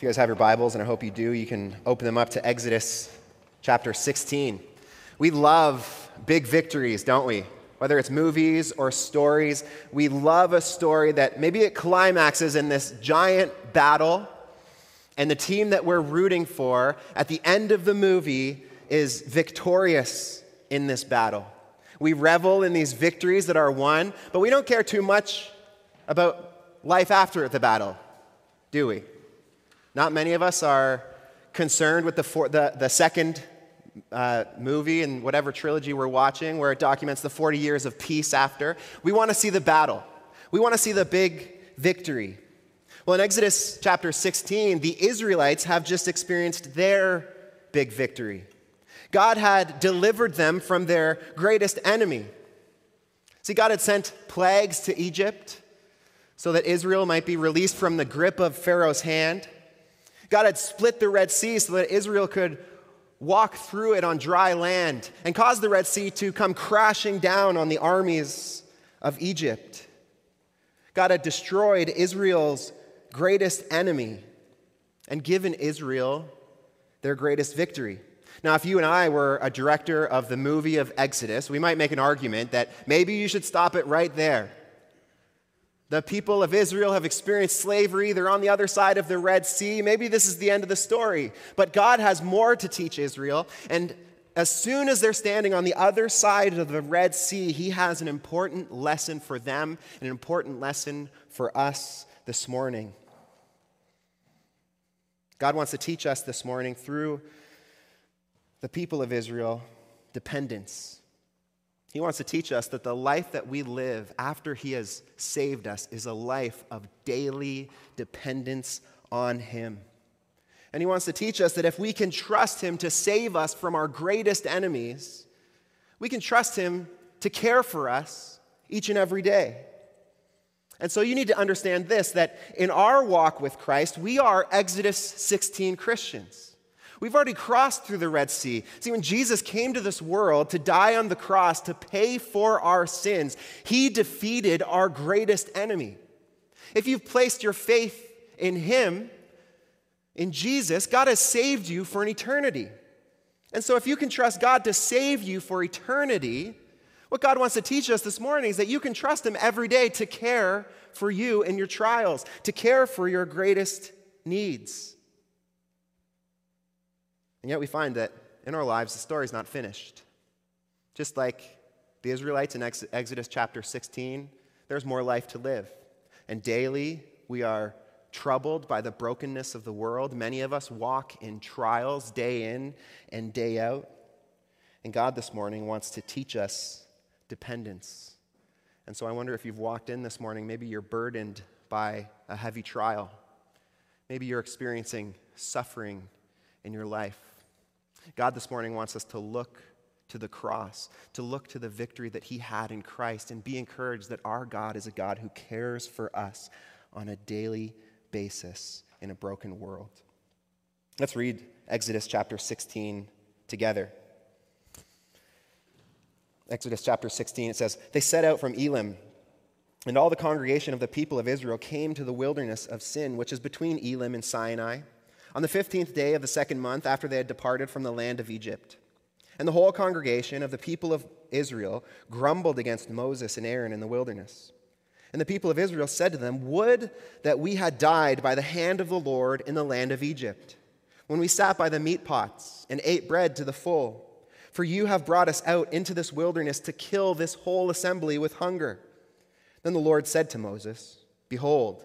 If you guys have your Bibles, and I hope you do, you can open them up to Exodus chapter 16. We love big victories, don't we? Whether it's movies or stories, we love a story that maybe it climaxes in this giant battle, and the team that we're rooting for at the end of the movie is victorious in this battle. We revel in these victories that are won, but we don't care too much about life after the battle, do we? Not many of us are concerned with the, for, the, the second uh, movie and whatever trilogy we're watching where it documents the 40 years of peace after. We want to see the battle, we want to see the big victory. Well, in Exodus chapter 16, the Israelites have just experienced their big victory. God had delivered them from their greatest enemy. See, God had sent plagues to Egypt so that Israel might be released from the grip of Pharaoh's hand. God had split the Red Sea so that Israel could walk through it on dry land and cause the Red Sea to come crashing down on the armies of Egypt. God had destroyed Israel's greatest enemy and given Israel their greatest victory. Now, if you and I were a director of the movie of Exodus, we might make an argument that maybe you should stop it right there. The people of Israel have experienced slavery. They're on the other side of the Red Sea. Maybe this is the end of the story. But God has more to teach Israel. And as soon as they're standing on the other side of the Red Sea, He has an important lesson for them, an important lesson for us this morning. God wants to teach us this morning through the people of Israel dependence. He wants to teach us that the life that we live after He has saved us is a life of daily dependence on Him. And He wants to teach us that if we can trust Him to save us from our greatest enemies, we can trust Him to care for us each and every day. And so you need to understand this that in our walk with Christ, we are Exodus 16 Christians. We've already crossed through the Red Sea. See, when Jesus came to this world to die on the cross to pay for our sins, he defeated our greatest enemy. If you've placed your faith in him, in Jesus, God has saved you for an eternity. And so, if you can trust God to save you for eternity, what God wants to teach us this morning is that you can trust Him every day to care for you in your trials, to care for your greatest needs. And yet we find that in our lives, the story is not finished. Just like the Israelites in Exodus chapter 16, there's more life to live. And daily, we are troubled by the brokenness of the world. Many of us walk in trials day in and day out. And God this morning wants to teach us dependence. And so I wonder if you've walked in this morning, maybe you're burdened by a heavy trial. Maybe you're experiencing suffering in your life. God this morning wants us to look to the cross, to look to the victory that he had in Christ, and be encouraged that our God is a God who cares for us on a daily basis in a broken world. Let's read Exodus chapter 16 together. Exodus chapter 16, it says, They set out from Elim, and all the congregation of the people of Israel came to the wilderness of Sin, which is between Elim and Sinai on the fifteenth day of the second month after they had departed from the land of Egypt. And the whole congregation of the people of Israel grumbled against Moses and Aaron in the wilderness. And the people of Israel said to them, Would that we had died by the hand of the Lord in the land of Egypt, when we sat by the meat pots and ate bread to the full. For you have brought us out into this wilderness to kill this whole assembly with hunger. Then the Lord said to Moses, Behold,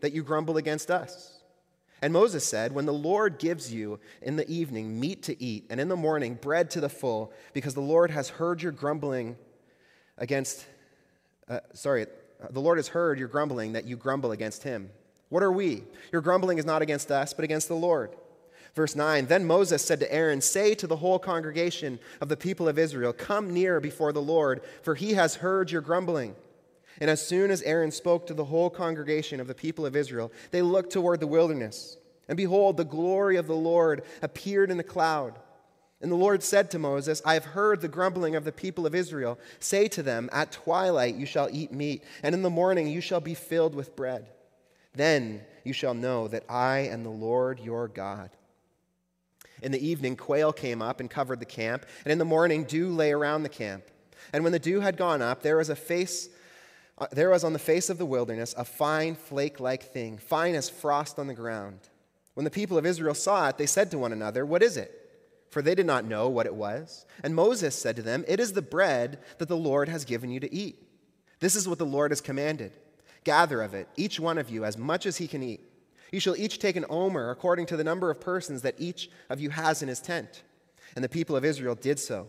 that you grumble against us? And Moses said, When the Lord gives you in the evening meat to eat, and in the morning bread to the full, because the Lord has heard your grumbling against, uh, sorry, the Lord has heard your grumbling that you grumble against him. What are we? Your grumbling is not against us, but against the Lord. Verse 9 Then Moses said to Aaron, Say to the whole congregation of the people of Israel, Come near before the Lord, for he has heard your grumbling. And as soon as Aaron spoke to the whole congregation of the people of Israel, they looked toward the wilderness. And behold, the glory of the Lord appeared in the cloud. And the Lord said to Moses, I have heard the grumbling of the people of Israel. Say to them, At twilight you shall eat meat, and in the morning you shall be filled with bread. Then you shall know that I am the Lord your God. In the evening, quail came up and covered the camp, and in the morning, dew lay around the camp. And when the dew had gone up, there was a face. Uh, there was on the face of the wilderness a fine flake like thing, fine as frost on the ground. When the people of Israel saw it, they said to one another, What is it? For they did not know what it was. And Moses said to them, It is the bread that the Lord has given you to eat. This is what the Lord has commanded. Gather of it, each one of you, as much as he can eat you shall each take an omer according to the number of persons that each of you has in his tent. And the people of Israel did so.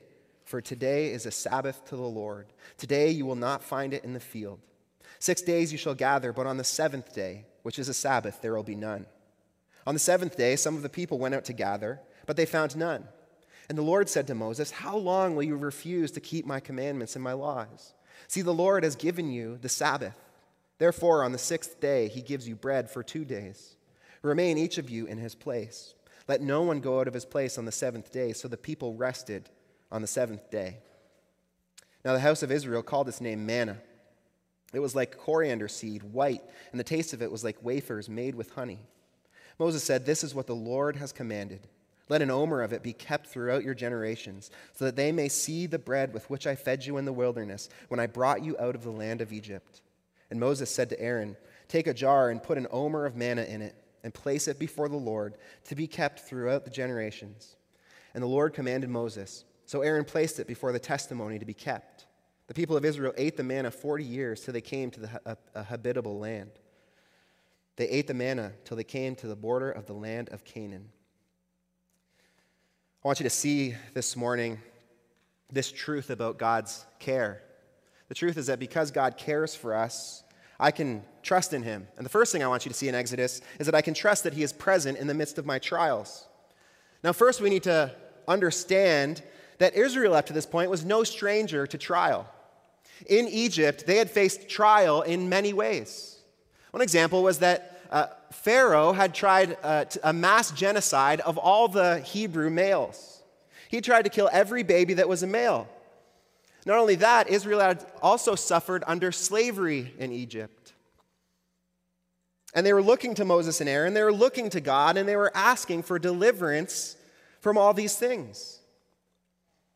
for today is a Sabbath to the Lord. Today you will not find it in the field. Six days you shall gather, but on the seventh day, which is a Sabbath, there will be none. On the seventh day, some of the people went out to gather, but they found none. And the Lord said to Moses, How long will you refuse to keep my commandments and my laws? See, the Lord has given you the Sabbath. Therefore, on the sixth day, he gives you bread for two days. Remain each of you in his place. Let no one go out of his place on the seventh day. So the people rested on the seventh day. Now the house of Israel called its name manna. It was like coriander seed, white, and the taste of it was like wafers made with honey. Moses said, This is what the Lord has commanded. Let an omer of it be kept throughout your generations, so that they may see the bread with which I fed you in the wilderness when I brought you out of the land of Egypt. And Moses said to Aaron, Take a jar and put an omer of manna in it and place it before the Lord to be kept throughout the generations. And the Lord commanded Moses. So Aaron placed it before the testimony to be kept. The people of Israel ate the manna 40 years till they came to the, a, a habitable land. They ate the manna till they came to the border of the land of Canaan. I want you to see this morning this truth about God's care. The truth is that because God cares for us, I can trust in him. And the first thing I want you to see in Exodus is that I can trust that he is present in the midst of my trials. Now, first, we need to understand that Israel, up to this point, was no stranger to trial. In Egypt, they had faced trial in many ways. One example was that uh, Pharaoh had tried uh, a mass genocide of all the Hebrew males. He tried to kill every baby that was a male. Not only that, Israel had also suffered under slavery in Egypt. And they were looking to Moses and Aaron, they were looking to God, and they were asking for deliverance from all these things.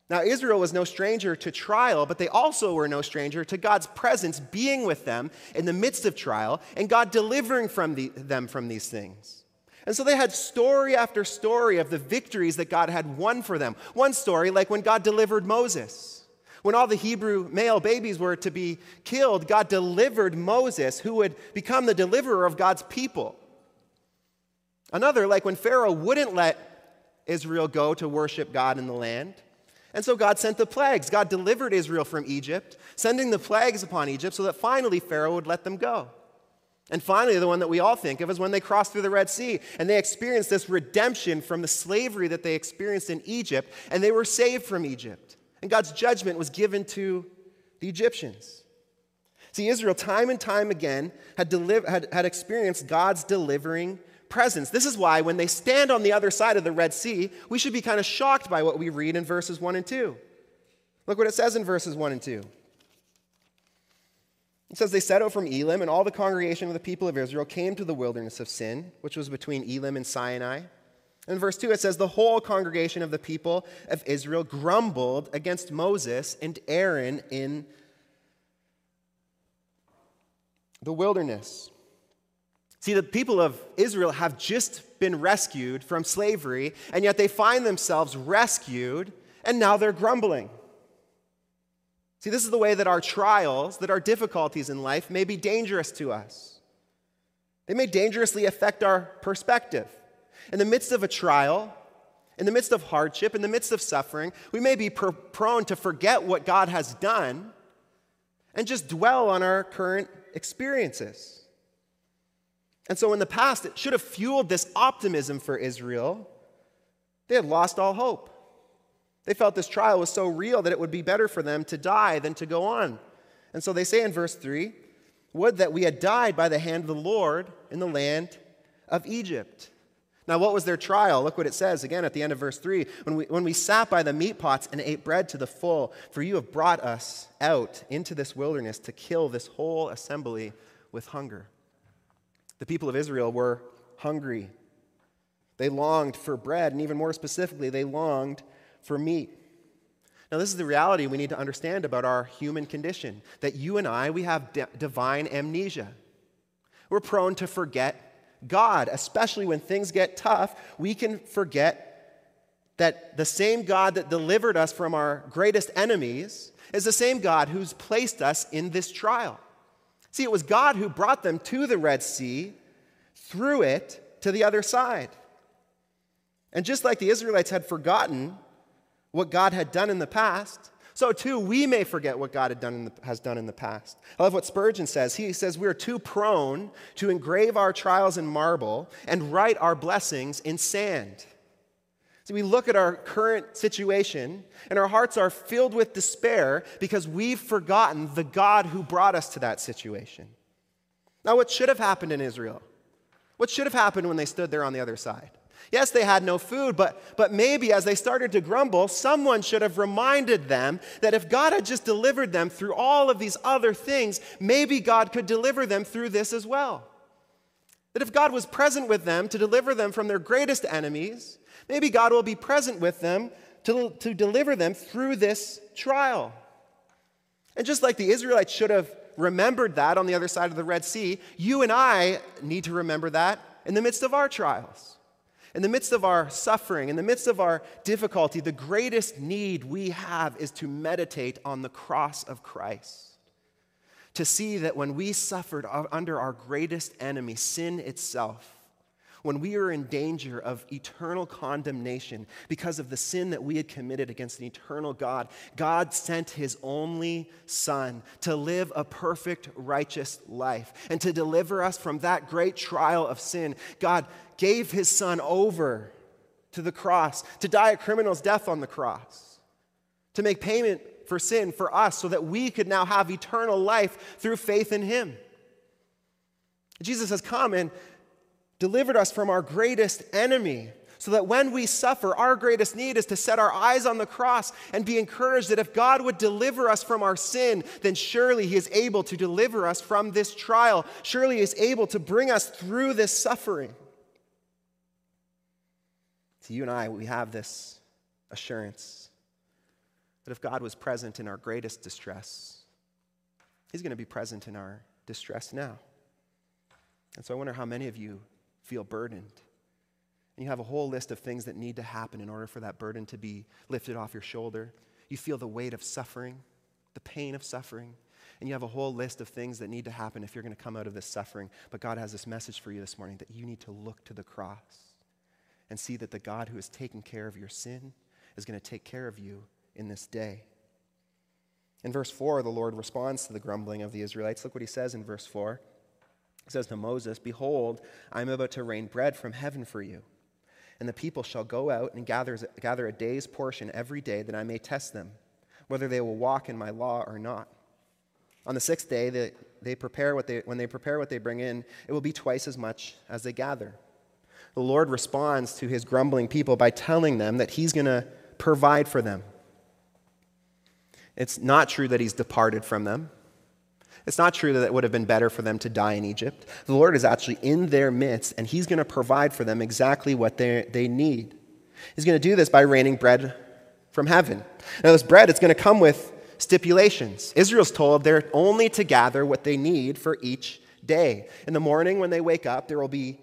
Now, Israel was no stranger to trial, but they also were no stranger to God's presence being with them in the midst of trial and God delivering from the, them from these things. And so they had story after story of the victories that God had won for them. One story, like when God delivered Moses. When all the Hebrew male babies were to be killed, God delivered Moses, who would become the deliverer of God's people. Another, like when Pharaoh wouldn't let Israel go to worship God in the land. And so God sent the plagues. God delivered Israel from Egypt, sending the plagues upon Egypt so that finally Pharaoh would let them go. And finally, the one that we all think of is when they crossed through the Red Sea and they experienced this redemption from the slavery that they experienced in Egypt, and they were saved from Egypt and God's judgment was given to the Egyptians. See, Israel, time and time again, had, deliver, had, had experienced God's delivering presence. This is why when they stand on the other side of the Red Sea, we should be kind of shocked by what we read in verses 1 and 2. Look what it says in verses 1 and 2. It says, They set out from Elim, and all the congregation of the people of Israel came to the wilderness of Sin, which was between Elim and Sinai. In verse 2, it says, The whole congregation of the people of Israel grumbled against Moses and Aaron in the wilderness. See, the people of Israel have just been rescued from slavery, and yet they find themselves rescued, and now they're grumbling. See, this is the way that our trials, that our difficulties in life may be dangerous to us. They may dangerously affect our perspective. In the midst of a trial, in the midst of hardship, in the midst of suffering, we may be pr- prone to forget what God has done and just dwell on our current experiences. And so, in the past, it should have fueled this optimism for Israel. They had lost all hope. They felt this trial was so real that it would be better for them to die than to go on. And so they say in verse 3 Would that we had died by the hand of the Lord in the land of Egypt. Now, what was their trial? Look what it says again at the end of verse 3 when we, when we sat by the meat pots and ate bread to the full, for you have brought us out into this wilderness to kill this whole assembly with hunger. The people of Israel were hungry. They longed for bread, and even more specifically, they longed for meat. Now, this is the reality we need to understand about our human condition that you and I, we have d- divine amnesia. We're prone to forget God, especially when things get tough. We can forget that the same God that delivered us from our greatest enemies is the same God who's placed us in this trial. See, it was God who brought them to the Red Sea, through it to the other side. And just like the Israelites had forgotten what God had done in the past, so too we may forget what God done the, has done in the past. I love what Spurgeon says. He says, We are too prone to engrave our trials in marble and write our blessings in sand. So we look at our current situation and our hearts are filled with despair because we've forgotten the God who brought us to that situation. Now, what should have happened in Israel? What should have happened when they stood there on the other side? Yes, they had no food, but, but maybe as they started to grumble, someone should have reminded them that if God had just delivered them through all of these other things, maybe God could deliver them through this as well. That if God was present with them to deliver them from their greatest enemies, maybe God will be present with them to, to deliver them through this trial. And just like the Israelites should have remembered that on the other side of the Red Sea, you and I need to remember that in the midst of our trials. In the midst of our suffering, in the midst of our difficulty, the greatest need we have is to meditate on the cross of Christ. To see that when we suffered under our greatest enemy, sin itself, when we were in danger of eternal condemnation because of the sin that we had committed against an eternal God, God sent his only Son to live a perfect, righteous life and to deliver us from that great trial of sin. God gave his Son over to the cross to die a criminal's death on the cross, to make payment for sin for us so that we could now have eternal life through faith in him. Jesus has come and delivered us from our greatest enemy. So that when we suffer, our greatest need is to set our eyes on the cross and be encouraged that if God would deliver us from our sin, then surely He is able to deliver us from this trial. Surely He is able to bring us through this suffering. To you and I, we have this assurance that if God was present in our greatest distress, He's going to be present in our distress now. And so I wonder how many of you feel burdened. And you have a whole list of things that need to happen in order for that burden to be lifted off your shoulder. You feel the weight of suffering, the pain of suffering. And you have a whole list of things that need to happen if you're going to come out of this suffering. But God has this message for you this morning that you need to look to the cross and see that the God who has taken care of your sin is going to take care of you in this day. In verse 4, the Lord responds to the grumbling of the Israelites. Look what he says in verse 4. Says to Moses, Behold, I am about to rain bread from heaven for you. And the people shall go out and gather, gather a day's portion every day, that I may test them, whether they will walk in my law or not. On the sixth day, they, they prepare what they, when they prepare what they bring in, it will be twice as much as they gather. the Lord responds to his grumbling people by telling them that he's going to provide for them. It's not true that he's departed from them. It's not true that it would have been better for them to die in Egypt. The Lord is actually in their midst, and he's going to provide for them exactly what they, they need. He's going to do this by raining bread from heaven. Now, this bread, it's going to come with stipulations. Israel's told they're only to gather what they need for each day. In the morning, when they wake up, there will be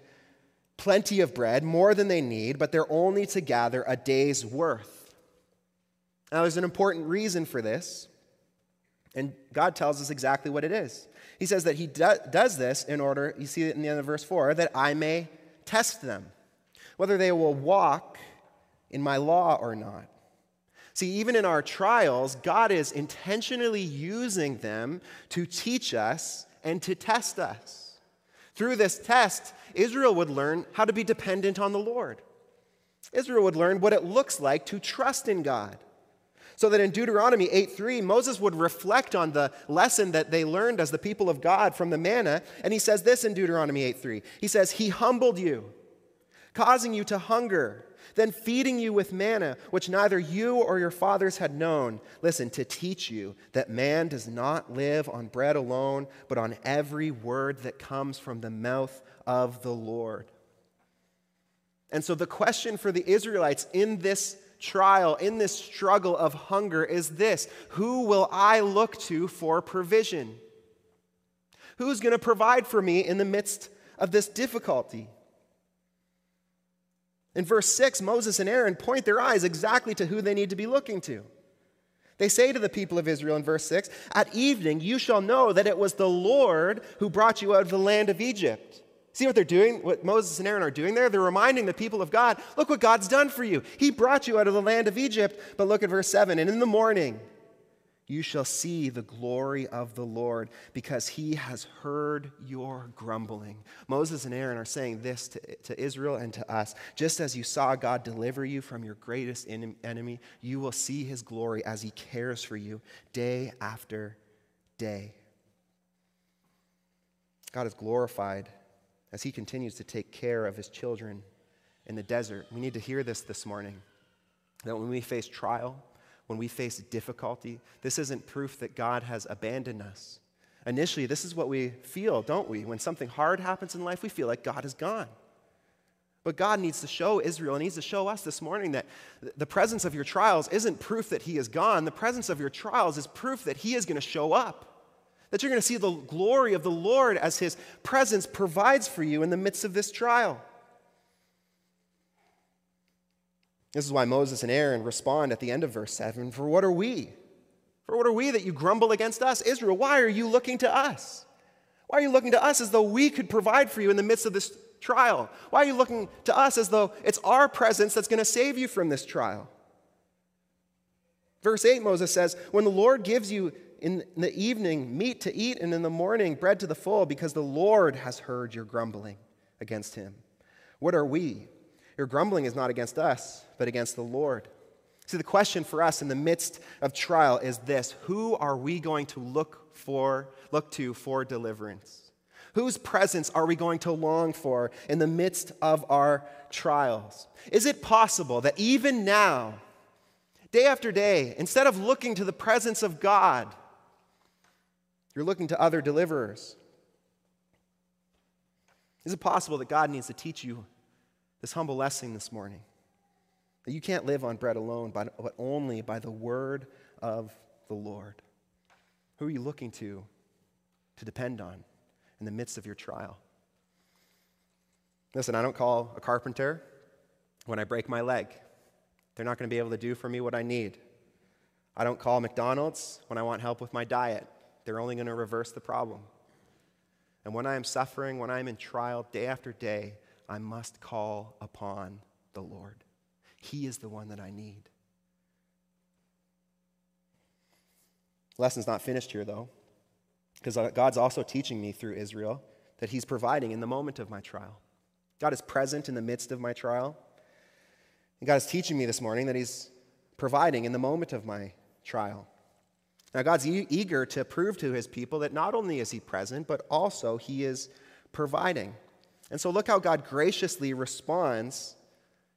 plenty of bread, more than they need, but they're only to gather a day's worth. Now, there's an important reason for this, and God tells us exactly what it is. He says that He do- does this in order, you see it in the end of verse 4, that I may test them, whether they will walk in my law or not. See, even in our trials, God is intentionally using them to teach us and to test us. Through this test, Israel would learn how to be dependent on the Lord. Israel would learn what it looks like to trust in God. So that in Deuteronomy 8:3, Moses would reflect on the lesson that they learned as the people of God from the manna, and he says this in Deuteronomy 8:3. He says, "He humbled you, causing you to hunger then feeding you with manna, which neither you or your fathers had known. Listen, to teach you that man does not live on bread alone, but on every word that comes from the mouth of the Lord. And so the question for the Israelites in this trial, in this struggle of hunger, is this Who will I look to for provision? Who's going to provide for me in the midst of this difficulty? In verse 6, Moses and Aaron point their eyes exactly to who they need to be looking to. They say to the people of Israel in verse 6 At evening you shall know that it was the Lord who brought you out of the land of Egypt. See what they're doing, what Moses and Aaron are doing there? They're reminding the people of God, look what God's done for you. He brought you out of the land of Egypt. But look at verse 7 And in the morning, you shall see the glory of the Lord because he has heard your grumbling. Moses and Aaron are saying this to, to Israel and to us. Just as you saw God deliver you from your greatest enemy, you will see his glory as he cares for you day after day. God is glorified as he continues to take care of his children in the desert. We need to hear this this morning that when we face trial, when we face difficulty, this isn't proof that God has abandoned us. Initially, this is what we feel, don't we? When something hard happens in life, we feel like God is gone. But God needs to show Israel, and needs to show us this morning that the presence of your trials isn't proof that He is gone. The presence of your trials is proof that He is going to show up. That you're going to see the glory of the Lord as His presence provides for you in the midst of this trial. This is why Moses and Aaron respond at the end of verse 7 For what are we? For what are we that you grumble against us? Israel, why are you looking to us? Why are you looking to us as though we could provide for you in the midst of this trial? Why are you looking to us as though it's our presence that's going to save you from this trial? Verse 8, Moses says, When the Lord gives you in the evening meat to eat, and in the morning bread to the full, because the Lord has heard your grumbling against him. What are we? Your grumbling is not against us, but against the Lord. See, the question for us in the midst of trial is this Who are we going to look for, look to for deliverance? Whose presence are we going to long for in the midst of our trials? Is it possible that even now, day after day, instead of looking to the presence of God, you're looking to other deliverers? Is it possible that God needs to teach you this humble lesson this morning that you can't live on bread alone, but only by the word of the Lord. Who are you looking to to depend on in the midst of your trial? Listen, I don't call a carpenter when I break my leg. They're not going to be able to do for me what I need. I don't call McDonald's when I want help with my diet. They're only going to reverse the problem. And when I am suffering, when I am in trial day after day, I must call upon the Lord. He is the one that I need. Lesson's not finished here, though, because uh, God's also teaching me through Israel that He's providing in the moment of my trial. God is present in the midst of my trial. And God is teaching me this morning that He's providing in the moment of my trial. Now, God's e- eager to prove to His people that not only is He present, but also He is providing. And so look how God graciously responds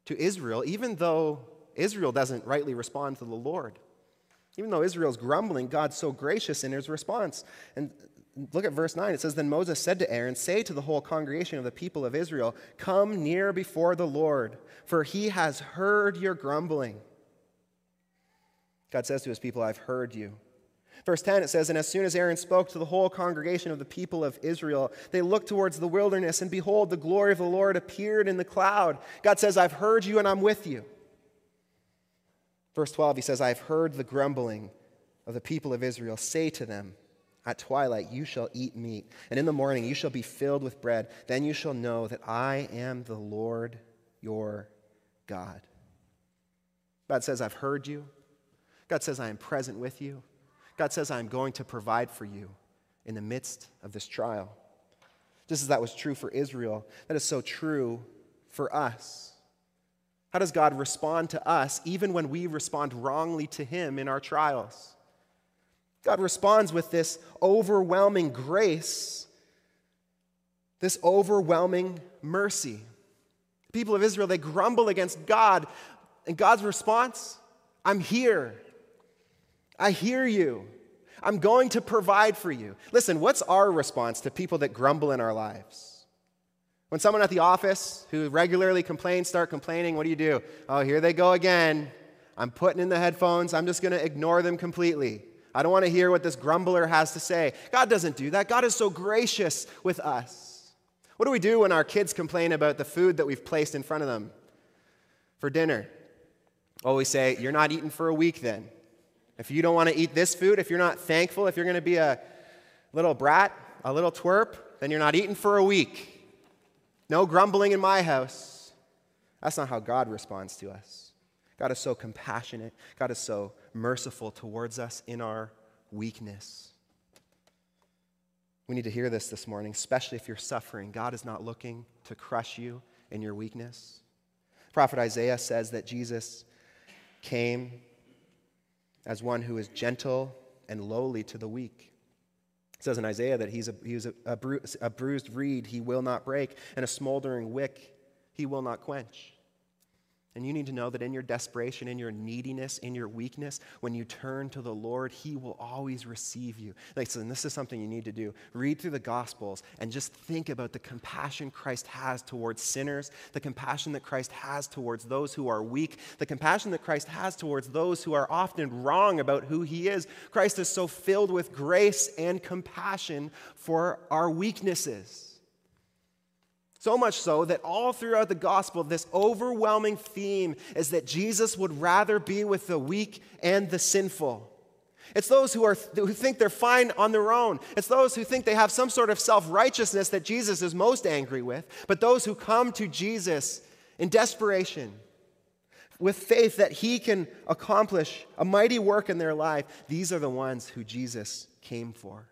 to Israel, even though Israel doesn't rightly respond to the Lord. Even though Israel's grumbling, God's so gracious in his response. And look at verse 9. It says, Then Moses said to Aaron, Say to the whole congregation of the people of Israel, Come near before the Lord, for he has heard your grumbling. God says to his people, I've heard you. Verse 10, it says, And as soon as Aaron spoke to the whole congregation of the people of Israel, they looked towards the wilderness, and behold, the glory of the Lord appeared in the cloud. God says, I've heard you and I'm with you. Verse 12, he says, I have heard the grumbling of the people of Israel. Say to them, At twilight you shall eat meat, and in the morning you shall be filled with bread. Then you shall know that I am the Lord your God. God says, I've heard you. God says, I am present with you. God says, I am going to provide for you in the midst of this trial. Just as that was true for Israel, that is so true for us. How does God respond to us even when we respond wrongly to Him in our trials? God responds with this overwhelming grace, this overwhelming mercy. People of Israel, they grumble against God, and God's response I'm here. I hear you. I'm going to provide for you. Listen, what's our response to people that grumble in our lives? When someone at the office who regularly complains start complaining, what do you do? Oh, here they go again. I'm putting in the headphones. I'm just going to ignore them completely. I don't want to hear what this grumbler has to say. God doesn't do that. God is so gracious with us. What do we do when our kids complain about the food that we've placed in front of them for dinner? Oh, we say, You're not eating for a week then. If you don't want to eat this food, if you're not thankful, if you're going to be a little brat, a little twerp, then you're not eating for a week. No grumbling in my house. That's not how God responds to us. God is so compassionate. God is so merciful towards us in our weakness. We need to hear this this morning, especially if you're suffering. God is not looking to crush you in your weakness. Prophet Isaiah says that Jesus came as one who is gentle and lowly to the weak. It says in Isaiah that he's a, he's a, a, bru- a bruised reed he will not break, and a smoldering wick he will not quench. And you need to know that in your desperation, in your neediness, in your weakness, when you turn to the Lord, He will always receive you. Listen, this is something you need to do. Read through the Gospels and just think about the compassion Christ has towards sinners, the compassion that Christ has towards those who are weak, the compassion that Christ has towards those who are often wrong about who He is. Christ is so filled with grace and compassion for our weaknesses. So much so that all throughout the gospel, this overwhelming theme is that Jesus would rather be with the weak and the sinful. It's those who, are, who think they're fine on their own. It's those who think they have some sort of self righteousness that Jesus is most angry with. But those who come to Jesus in desperation, with faith that he can accomplish a mighty work in their life, these are the ones who Jesus came for.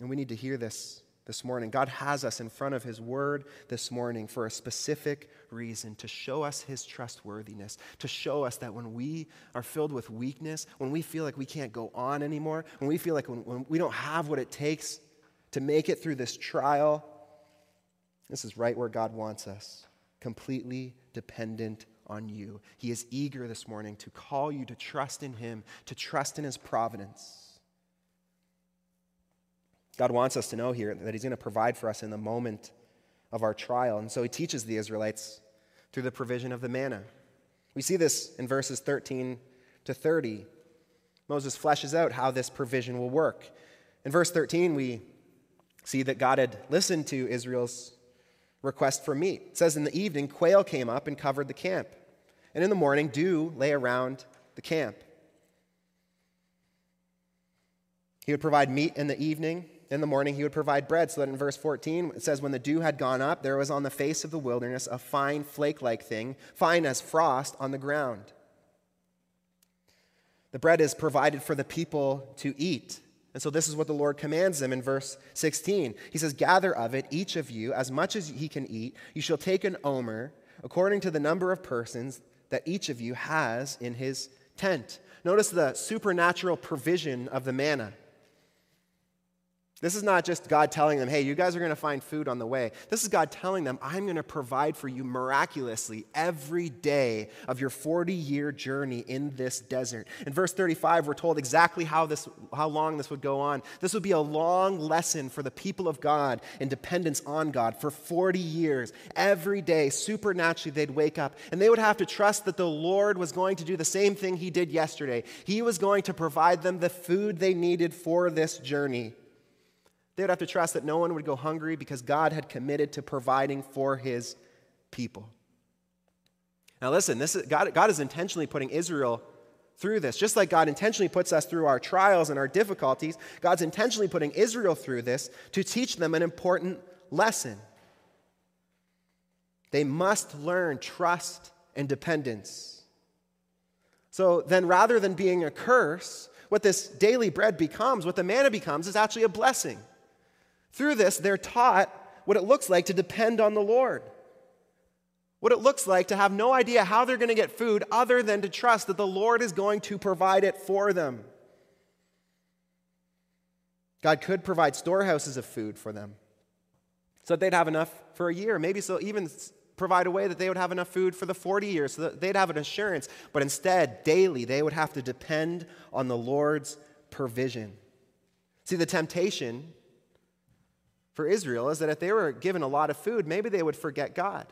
And we need to hear this this morning. God has us in front of His Word this morning for a specific reason to show us His trustworthiness, to show us that when we are filled with weakness, when we feel like we can't go on anymore, when we feel like when, when we don't have what it takes to make it through this trial, this is right where God wants us, completely dependent on you. He is eager this morning to call you to trust in Him, to trust in His providence. God wants us to know here that He's going to provide for us in the moment of our trial. And so He teaches the Israelites through the provision of the manna. We see this in verses 13 to 30. Moses fleshes out how this provision will work. In verse 13, we see that God had listened to Israel's request for meat. It says, In the evening, quail came up and covered the camp, and in the morning, dew lay around the camp. He would provide meat in the evening, in the morning he would provide bread. So that in verse 14, it says, When the dew had gone up, there was on the face of the wilderness a fine flake like thing, fine as frost on the ground. The bread is provided for the people to eat. And so this is what the Lord commands them in verse 16. He says, Gather of it, each of you, as much as he can eat. You shall take an omer, according to the number of persons that each of you has in his tent. Notice the supernatural provision of the manna. This is not just God telling them, hey, you guys are going to find food on the way. This is God telling them, I'm going to provide for you miraculously every day of your 40 year journey in this desert. In verse 35, we're told exactly how, this, how long this would go on. This would be a long lesson for the people of God in dependence on God for 40 years. Every day, supernaturally, they'd wake up and they would have to trust that the Lord was going to do the same thing He did yesterday. He was going to provide them the food they needed for this journey. They would have to trust that no one would go hungry because God had committed to providing for his people. Now, listen, this is, God, God is intentionally putting Israel through this. Just like God intentionally puts us through our trials and our difficulties, God's intentionally putting Israel through this to teach them an important lesson. They must learn trust and dependence. So then, rather than being a curse, what this daily bread becomes, what the manna becomes, is actually a blessing. Through this, they're taught what it looks like to depend on the Lord. What it looks like to have no idea how they're going to get food other than to trust that the Lord is going to provide it for them. God could provide storehouses of food for them so that they'd have enough for a year. Maybe so even provide a way that they would have enough food for the 40 years so that they'd have an assurance. But instead, daily, they would have to depend on the Lord's provision. See, the temptation for Israel is that if they were given a lot of food, maybe they would forget God.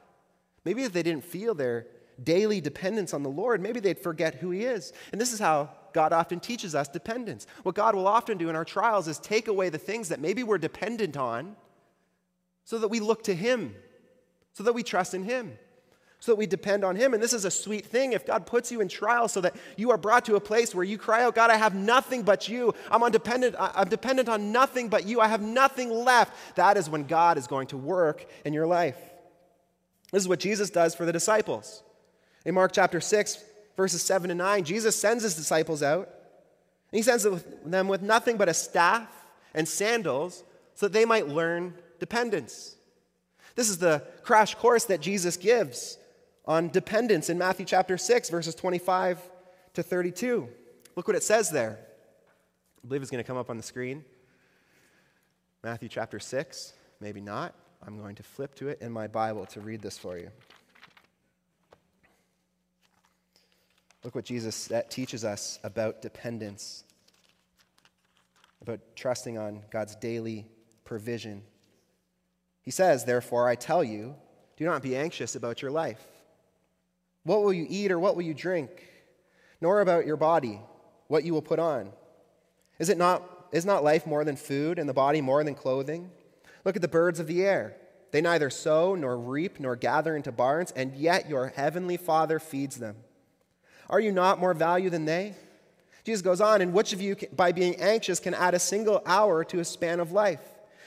Maybe if they didn't feel their daily dependence on the Lord, maybe they'd forget who He is. And this is how God often teaches us dependence. What God will often do in our trials is take away the things that maybe we're dependent on so that we look to Him, so that we trust in Him so that we depend on Him. And this is a sweet thing. If God puts you in trial so that you are brought to a place where you cry out, God, I have nothing but you. I'm, undependent, I'm dependent on nothing but you. I have nothing left. That is when God is going to work in your life. This is what Jesus does for the disciples. In Mark chapter 6, verses 7 and 9, Jesus sends his disciples out. And he sends them with nothing but a staff and sandals so that they might learn dependence. This is the crash course that Jesus gives on dependence in Matthew chapter 6, verses 25 to 32. Look what it says there. I believe it's going to come up on the screen. Matthew chapter 6, maybe not. I'm going to flip to it in my Bible to read this for you. Look what Jesus teaches us about dependence, about trusting on God's daily provision. He says, Therefore, I tell you, do not be anxious about your life what will you eat or what will you drink? Nor about your body, what you will put on. Is it not is not life more than food and the body more than clothing? Look at the birds of the air. They neither sow nor reap nor gather into barns, and yet your heavenly Father feeds them. Are you not more value than they? Jesus goes on, and which of you, by being anxious, can add a single hour to a span of life?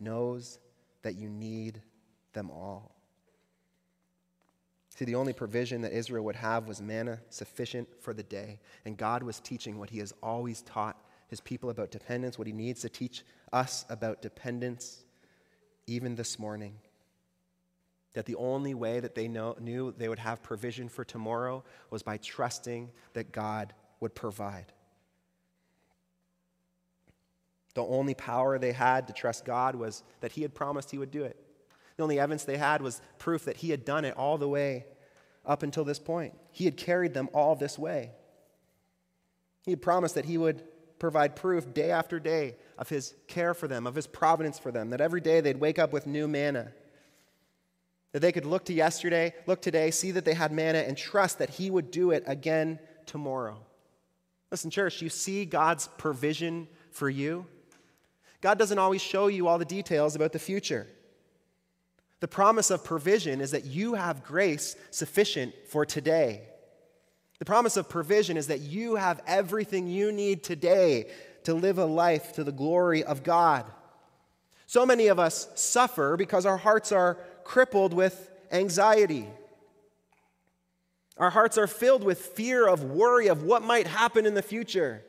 knows that you need them all. See, the only provision that Israel would have was manna sufficient for the day. And God was teaching what He has always taught His people about dependence, what He needs to teach us about dependence, even this morning. That the only way that they know, knew they would have provision for tomorrow was by trusting that God would provide. The only power they had to trust God was that He had promised He would do it. The only evidence they had was proof that He had done it all the way up until this point. He had carried them all this way. He had promised that He would provide proof day after day of His care for them, of His providence for them, that every day they'd wake up with new manna. That they could look to yesterday, look today, see that they had manna, and trust that He would do it again tomorrow. Listen, church, you see God's provision for you. God doesn't always show you all the details about the future. The promise of provision is that you have grace sufficient for today. The promise of provision is that you have everything you need today to live a life to the glory of God. So many of us suffer because our hearts are crippled with anxiety. Our hearts are filled with fear of worry of what might happen in the future.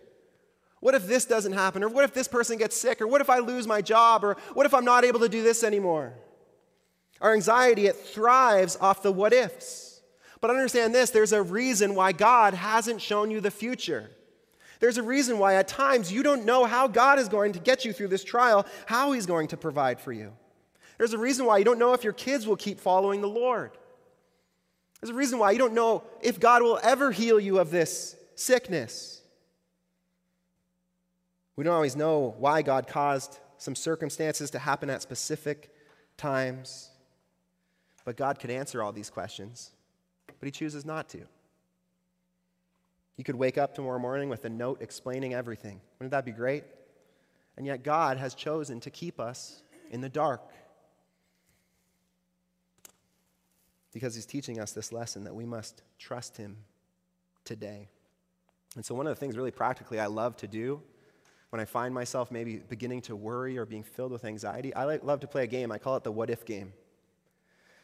What if this doesn't happen? Or what if this person gets sick? Or what if I lose my job? Or what if I'm not able to do this anymore? Our anxiety, it thrives off the what ifs. But understand this there's a reason why God hasn't shown you the future. There's a reason why at times you don't know how God is going to get you through this trial, how He's going to provide for you. There's a reason why you don't know if your kids will keep following the Lord. There's a reason why you don't know if God will ever heal you of this sickness. We don't always know why God caused some circumstances to happen at specific times. But God could answer all these questions, but He chooses not to. He could wake up tomorrow morning with a note explaining everything. Wouldn't that be great? And yet, God has chosen to keep us in the dark because He's teaching us this lesson that we must trust Him today. And so, one of the things really practically I love to do when I find myself maybe beginning to worry or being filled with anxiety, I love to play a game. I call it the what if game.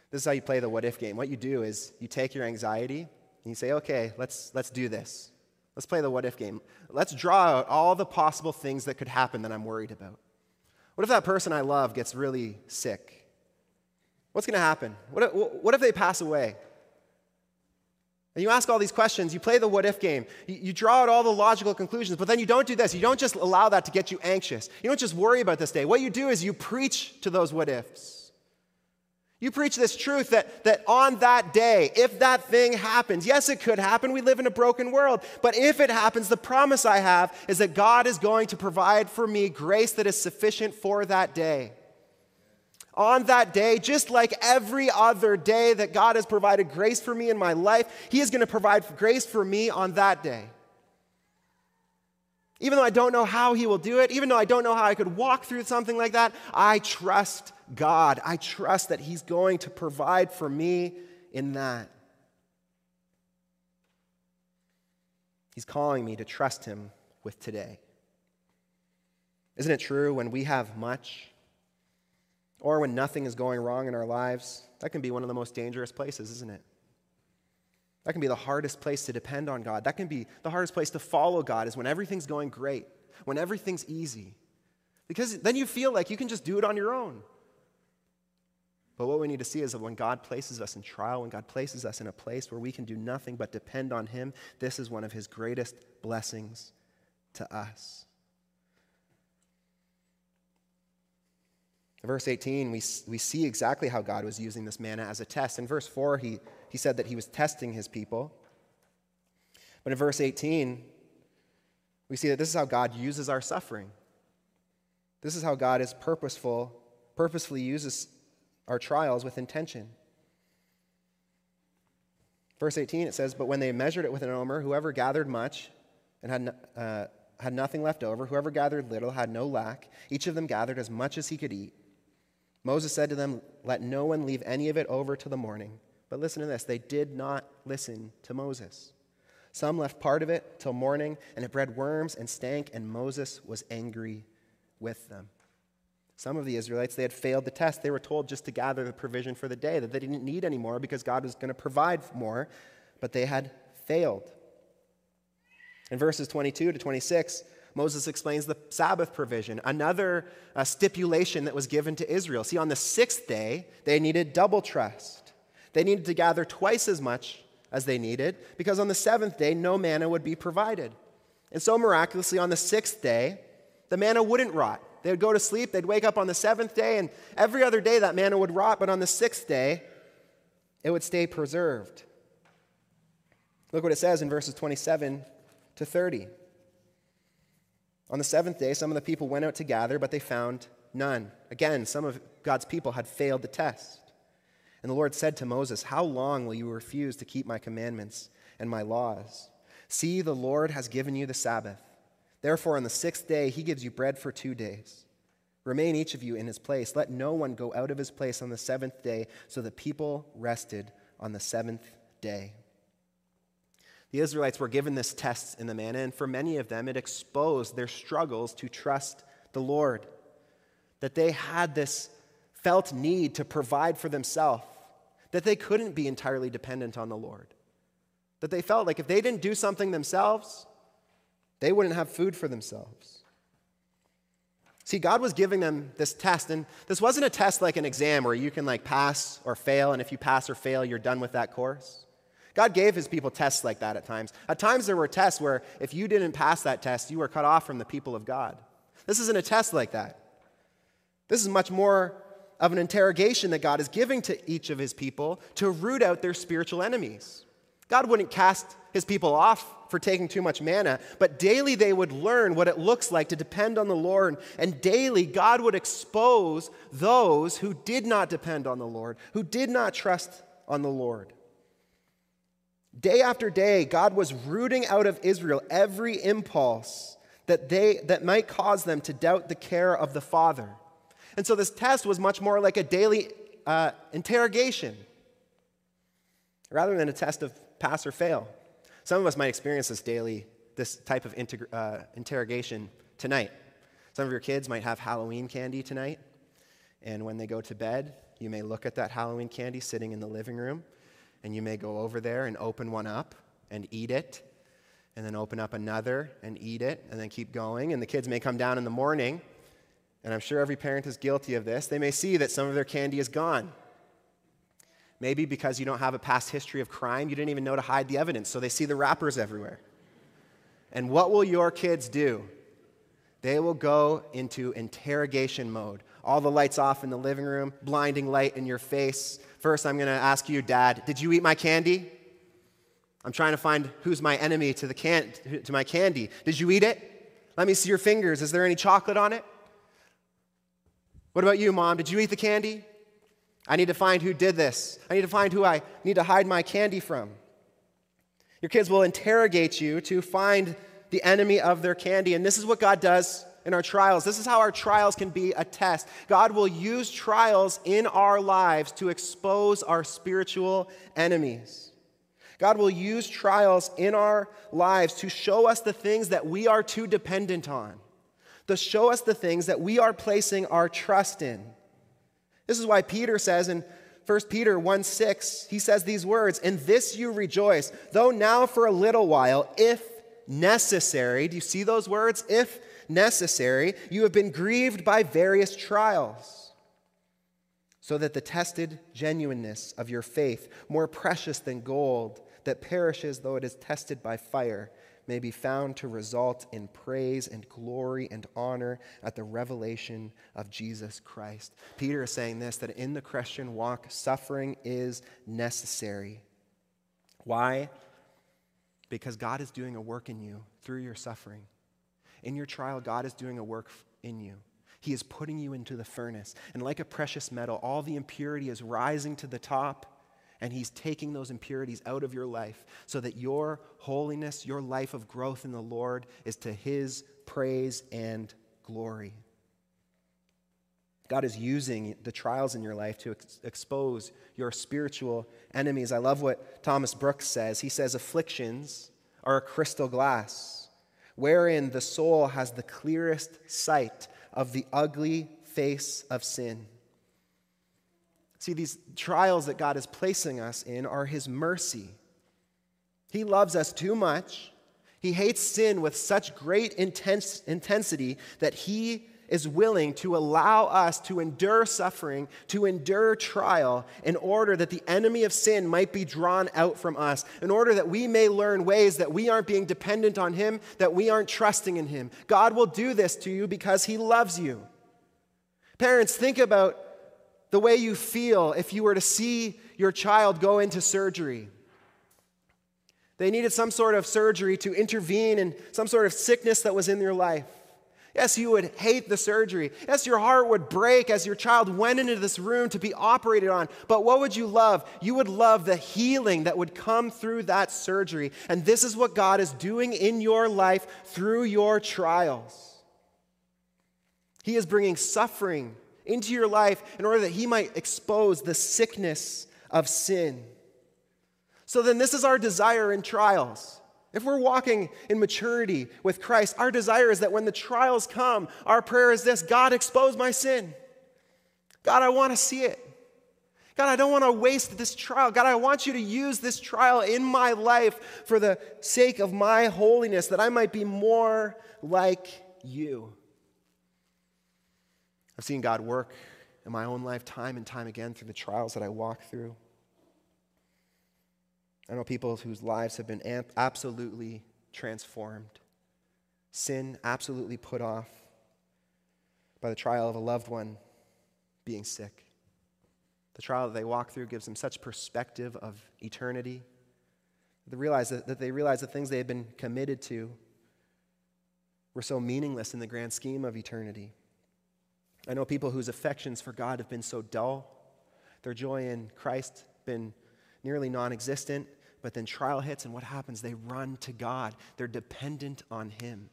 This is how you play the what if game. What you do is you take your anxiety and you say, okay, let's, let's do this. Let's play the what if game. Let's draw out all the possible things that could happen that I'm worried about. What if that person I love gets really sick? What's going to happen? What if, what if they pass away? And you ask all these questions, you play the what if game, you, you, draw out all the logical conclusions, but then you don't do this. You don't just allow that to get you anxious. You don't just worry about this day. What you do is you preach to those what ifs. You preach this truth that, that on that day, if that thing happens, yes, it could happen. We live in a broken world. But if it happens, the promise I have is that God is going to provide for me grace that is sufficient for that day. On that day, just like every other day that God has provided grace for me in my life, He is going to provide grace for me on that day. Even though I don't know how He will do it, even though I don't know how I could walk through something like that, I trust God. I trust that He's going to provide for me in that. He's calling me to trust Him with today. Isn't it true when we have much or when nothing is going wrong in our lives? That can be one of the most dangerous places, isn't it? That can be the hardest place to depend on God. That can be the hardest place to follow God, is when everything's going great, when everything's easy. Because then you feel like you can just do it on your own. But what we need to see is that when God places us in trial, when God places us in a place where we can do nothing but depend on Him, this is one of His greatest blessings to us. In verse 18, we, we see exactly how God was using this manna as a test. In verse 4, he, he said that he was testing his people. But in verse 18, we see that this is how God uses our suffering. This is how God is purposeful, purposefully uses our trials with intention. Verse 18, it says, But when they measured it with an omer, whoever gathered much and had, uh, had nothing left over, whoever gathered little had no lack. Each of them gathered as much as he could eat. Moses said to them, Let no one leave any of it over to the morning. But listen to this they did not listen to Moses. Some left part of it till morning, and it bred worms and stank, and Moses was angry with them. Some of the Israelites, they had failed the test. They were told just to gather the provision for the day, that they didn't need any more because God was going to provide more, but they had failed. In verses 22 to 26, Moses explains the Sabbath provision, another uh, stipulation that was given to Israel. See, on the sixth day, they needed double trust. They needed to gather twice as much as they needed because on the seventh day, no manna would be provided. And so, miraculously, on the sixth day, the manna wouldn't rot. They would go to sleep, they'd wake up on the seventh day, and every other day that manna would rot, but on the sixth day, it would stay preserved. Look what it says in verses 27 to 30. On the seventh day, some of the people went out to gather, but they found none. Again, some of God's people had failed the test. And the Lord said to Moses, How long will you refuse to keep my commandments and my laws? See, the Lord has given you the Sabbath. Therefore, on the sixth day, he gives you bread for two days. Remain each of you in his place. Let no one go out of his place on the seventh day. So the people rested on the seventh day. The Israelites were given this test in the manna, and for many of them, it exposed their struggles to trust the Lord. that they had this felt need to provide for themselves, that they couldn't be entirely dependent on the Lord. That they felt like if they didn't do something themselves, they wouldn't have food for themselves. See, God was giving them this test, and this wasn't a test like an exam where you can like pass or fail, and if you pass or fail, you're done with that course. God gave his people tests like that at times. At times, there were tests where if you didn't pass that test, you were cut off from the people of God. This isn't a test like that. This is much more of an interrogation that God is giving to each of his people to root out their spiritual enemies. God wouldn't cast his people off for taking too much manna, but daily they would learn what it looks like to depend on the Lord. And daily God would expose those who did not depend on the Lord, who did not trust on the Lord. Day after day, God was rooting out of Israel every impulse that, they, that might cause them to doubt the care of the Father. And so this test was much more like a daily uh, interrogation rather than a test of pass or fail. Some of us might experience this daily, this type of integ- uh, interrogation tonight. Some of your kids might have Halloween candy tonight, and when they go to bed, you may look at that Halloween candy sitting in the living room, and you may go over there and open one up and eat it, and then open up another and eat it, and then keep going. And the kids may come down in the morning, and I'm sure every parent is guilty of this. They may see that some of their candy is gone. Maybe because you don't have a past history of crime, you didn't even know to hide the evidence, so they see the wrappers everywhere. And what will your kids do? They will go into interrogation mode. All the lights off in the living room, blinding light in your face. First, I'm going to ask you, Dad, did you eat my candy? I'm trying to find who's my enemy to, the can- to my candy. Did you eat it? Let me see your fingers. Is there any chocolate on it? What about you, Mom? Did you eat the candy? I need to find who did this. I need to find who I need to hide my candy from. Your kids will interrogate you to find the enemy of their candy. And this is what God does in our trials. This is how our trials can be a test. God will use trials in our lives to expose our spiritual enemies. God will use trials in our lives to show us the things that we are too dependent on, to show us the things that we are placing our trust in. This is why Peter says in 1 Peter 1 6, he says these words, In this you rejoice, though now for a little while, if necessary. Do you see those words? If necessary, you have been grieved by various trials, so that the tested genuineness of your faith, more precious than gold that perishes though it is tested by fire, may be found to result in praise and glory and honor at the revelation of Jesus Christ. Peter is saying this that in the Christian walk, suffering is necessary. Why? Because God is doing a work in you through your suffering. In your trial, God is doing a work in you. He is putting you into the furnace. And like a precious metal, all the impurity is rising to the top and He's taking those impurities out of your life so that your holiness, your life of growth in the Lord, is to His praise and glory. God is using the trials in your life to ex- expose your spiritual enemies. I love what Thomas Brooks says. He says, Afflictions are a crystal glass wherein the soul has the clearest sight of the ugly face of sin. See, these trials that God is placing us in are His mercy. He loves us too much. He hates sin with such great intense, intensity that He is willing to allow us to endure suffering, to endure trial, in order that the enemy of sin might be drawn out from us, in order that we may learn ways that we aren't being dependent on Him, that we aren't trusting in Him. God will do this to you because He loves you. Parents, think about the way you feel if you were to see your child go into surgery. They needed some sort of surgery to intervene in some sort of sickness that was in their life. Yes, you would hate the surgery. Yes, your heart would break as your child went into this room to be operated on. But what would you love? You would love the healing that would come through that surgery. And this is what God is doing in your life through your trials. He is bringing suffering into your life in order that He might expose the sickness of sin. So then, this is our desire in trials. If we're walking in maturity with Christ, our desire is that when the trials come, our prayer is this God, expose my sin. God, I want to see it. God, I don't want to waste this trial. God, I want you to use this trial in my life for the sake of my holiness, that I might be more like you. I've seen God work in my own life time and time again through the trials that I walk through. I know people whose lives have been absolutely transformed, sin absolutely put off by the trial of a loved one being sick. The trial that they walk through gives them such perspective of eternity. They realize that, that they realize the things they had been committed to were so meaningless in the grand scheme of eternity. I know people whose affections for God have been so dull, their joy in Christ been nearly non existent, but then trial hits, and what happens? They run to God. They're dependent on Him.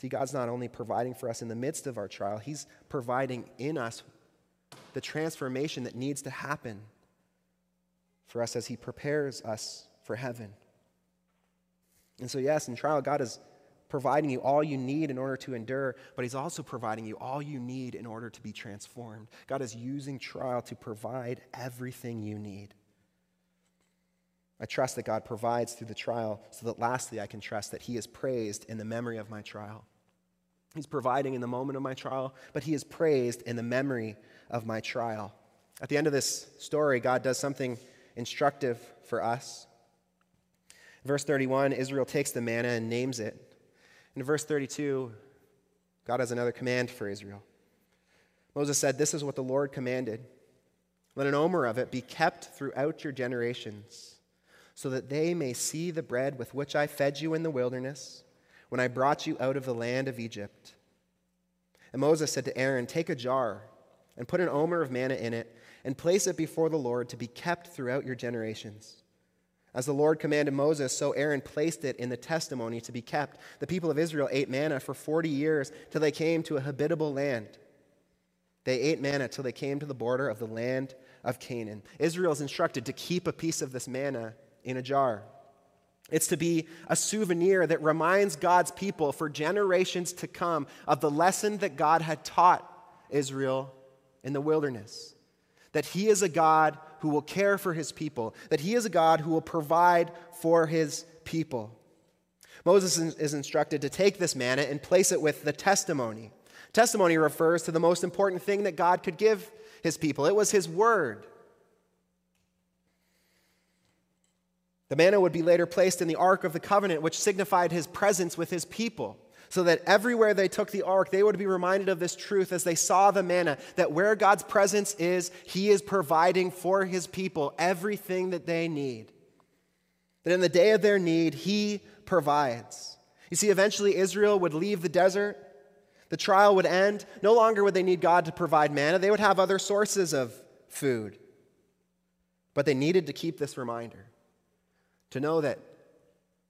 See, God's not only providing for us in the midst of our trial, He's providing in us the transformation that needs to happen for us as He prepares us for heaven. And so, yes, in trial, God is providing you all you need in order to endure, but He's also providing you all you need in order to be transformed. God is using trial to provide everything you need. I trust that God provides through the trial so that lastly I can trust that He is praised in the memory of my trial. He's providing in the moment of my trial, but He is praised in the memory of my trial. At the end of this story, God does something instructive for us. Verse 31, Israel takes the manna and names it. In verse 32, God has another command for Israel. Moses said, This is what the Lord commanded. Let an omer of it be kept throughout your generations, so that they may see the bread with which I fed you in the wilderness when I brought you out of the land of Egypt. And Moses said to Aaron, Take a jar and put an omer of manna in it, and place it before the Lord to be kept throughout your generations. As the Lord commanded Moses, so Aaron placed it in the testimony to be kept. The people of Israel ate manna for 40 years till they came to a habitable land. They ate manna till they came to the border of the land of Canaan. Israel is instructed to keep a piece of this manna in a jar. It's to be a souvenir that reminds God's people for generations to come of the lesson that God had taught Israel in the wilderness. That He is a God who will care for His people, that He is a God who will provide for His people. Moses is instructed to take this manna and place it with the testimony. Testimony refers to the most important thing that God could give His people, it was His word. The manna would be later placed in the Ark of the Covenant, which signified his presence with his people, so that everywhere they took the ark, they would be reminded of this truth as they saw the manna that where God's presence is, he is providing for his people everything that they need. That in the day of their need, he provides. You see, eventually Israel would leave the desert. The trial would end. No longer would they need God to provide manna, they would have other sources of food. But they needed to keep this reminder to know that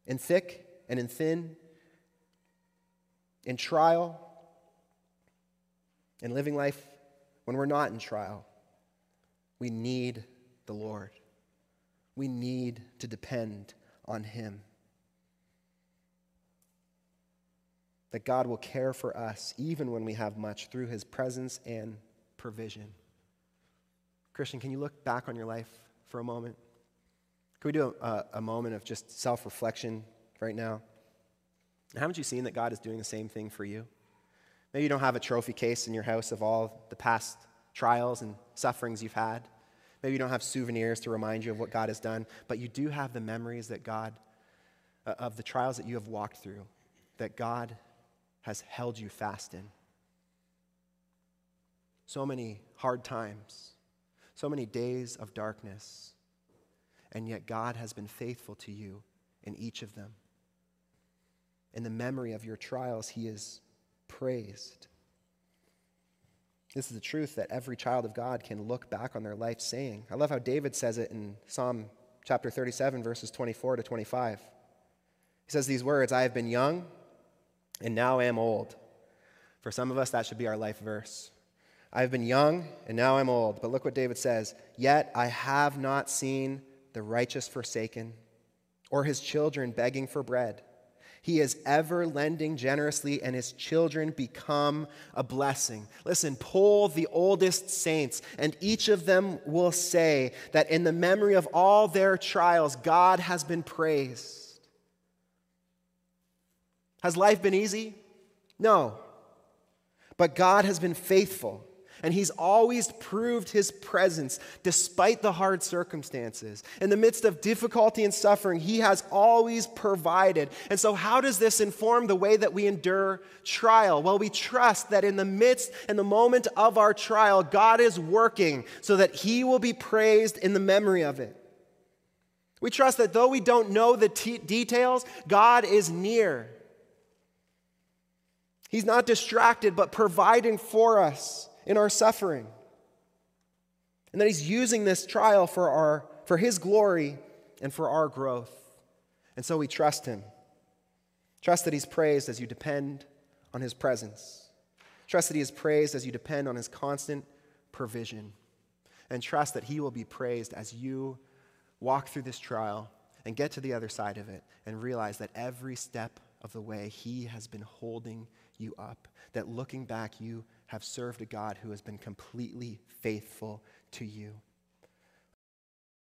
in thick and in thin, in trial, in living life when we're not in trial, we need the Lord. We need to depend on Him. That God will care for us even when we have much through His presence and provision. Christian, can you look back on your life for a moment? Can we do a, a moment of just self reflection right now? Haven't you seen that God is doing the same thing for you? Maybe you don't have a trophy case in your house of all the past trials and sufferings you've had. Maybe you don't have souvenirs to remind you of what God has done, but you do have the memories that God, uh, of the trials that you have walked through, that God has held you fast in. So many hard times, so many days of darkness, and yet God has been faithful to you in each of them. In the memory of your trials, He is praised. This is the truth that every child of God can look back on their life saying. I love how David says it in Psalm chapter 37, verses 24 to 25. He says these words I have been young and now I am old. For some of us, that should be our life verse. I have been young and now I'm old. But look what David says Yet I have not seen the righteous forsaken, or his children begging for bread. He is ever lending generously, and his children become a blessing. Listen, poll the oldest saints, and each of them will say that in the memory of all their trials, God has been praised. Has life been easy? No. But God has been faithful. And he's always proved his presence despite the hard circumstances. In the midst of difficulty and suffering, he has always provided. And so, how does this inform the way that we endure trial? Well, we trust that in the midst and the moment of our trial, God is working so that he will be praised in the memory of it. We trust that though we don't know the t- details, God is near. He's not distracted, but providing for us in our suffering. And that He's using this trial for, our, for His glory and for our growth. And so we trust Him. Trust that He's praised as you depend on His presence. Trust that He is praised as you depend on His constant provision. And trust that He will be praised as you walk through this trial and get to the other side of it and realize that every step of the way He has been holding you up, that looking back, you have served a God who has been completely faithful to you.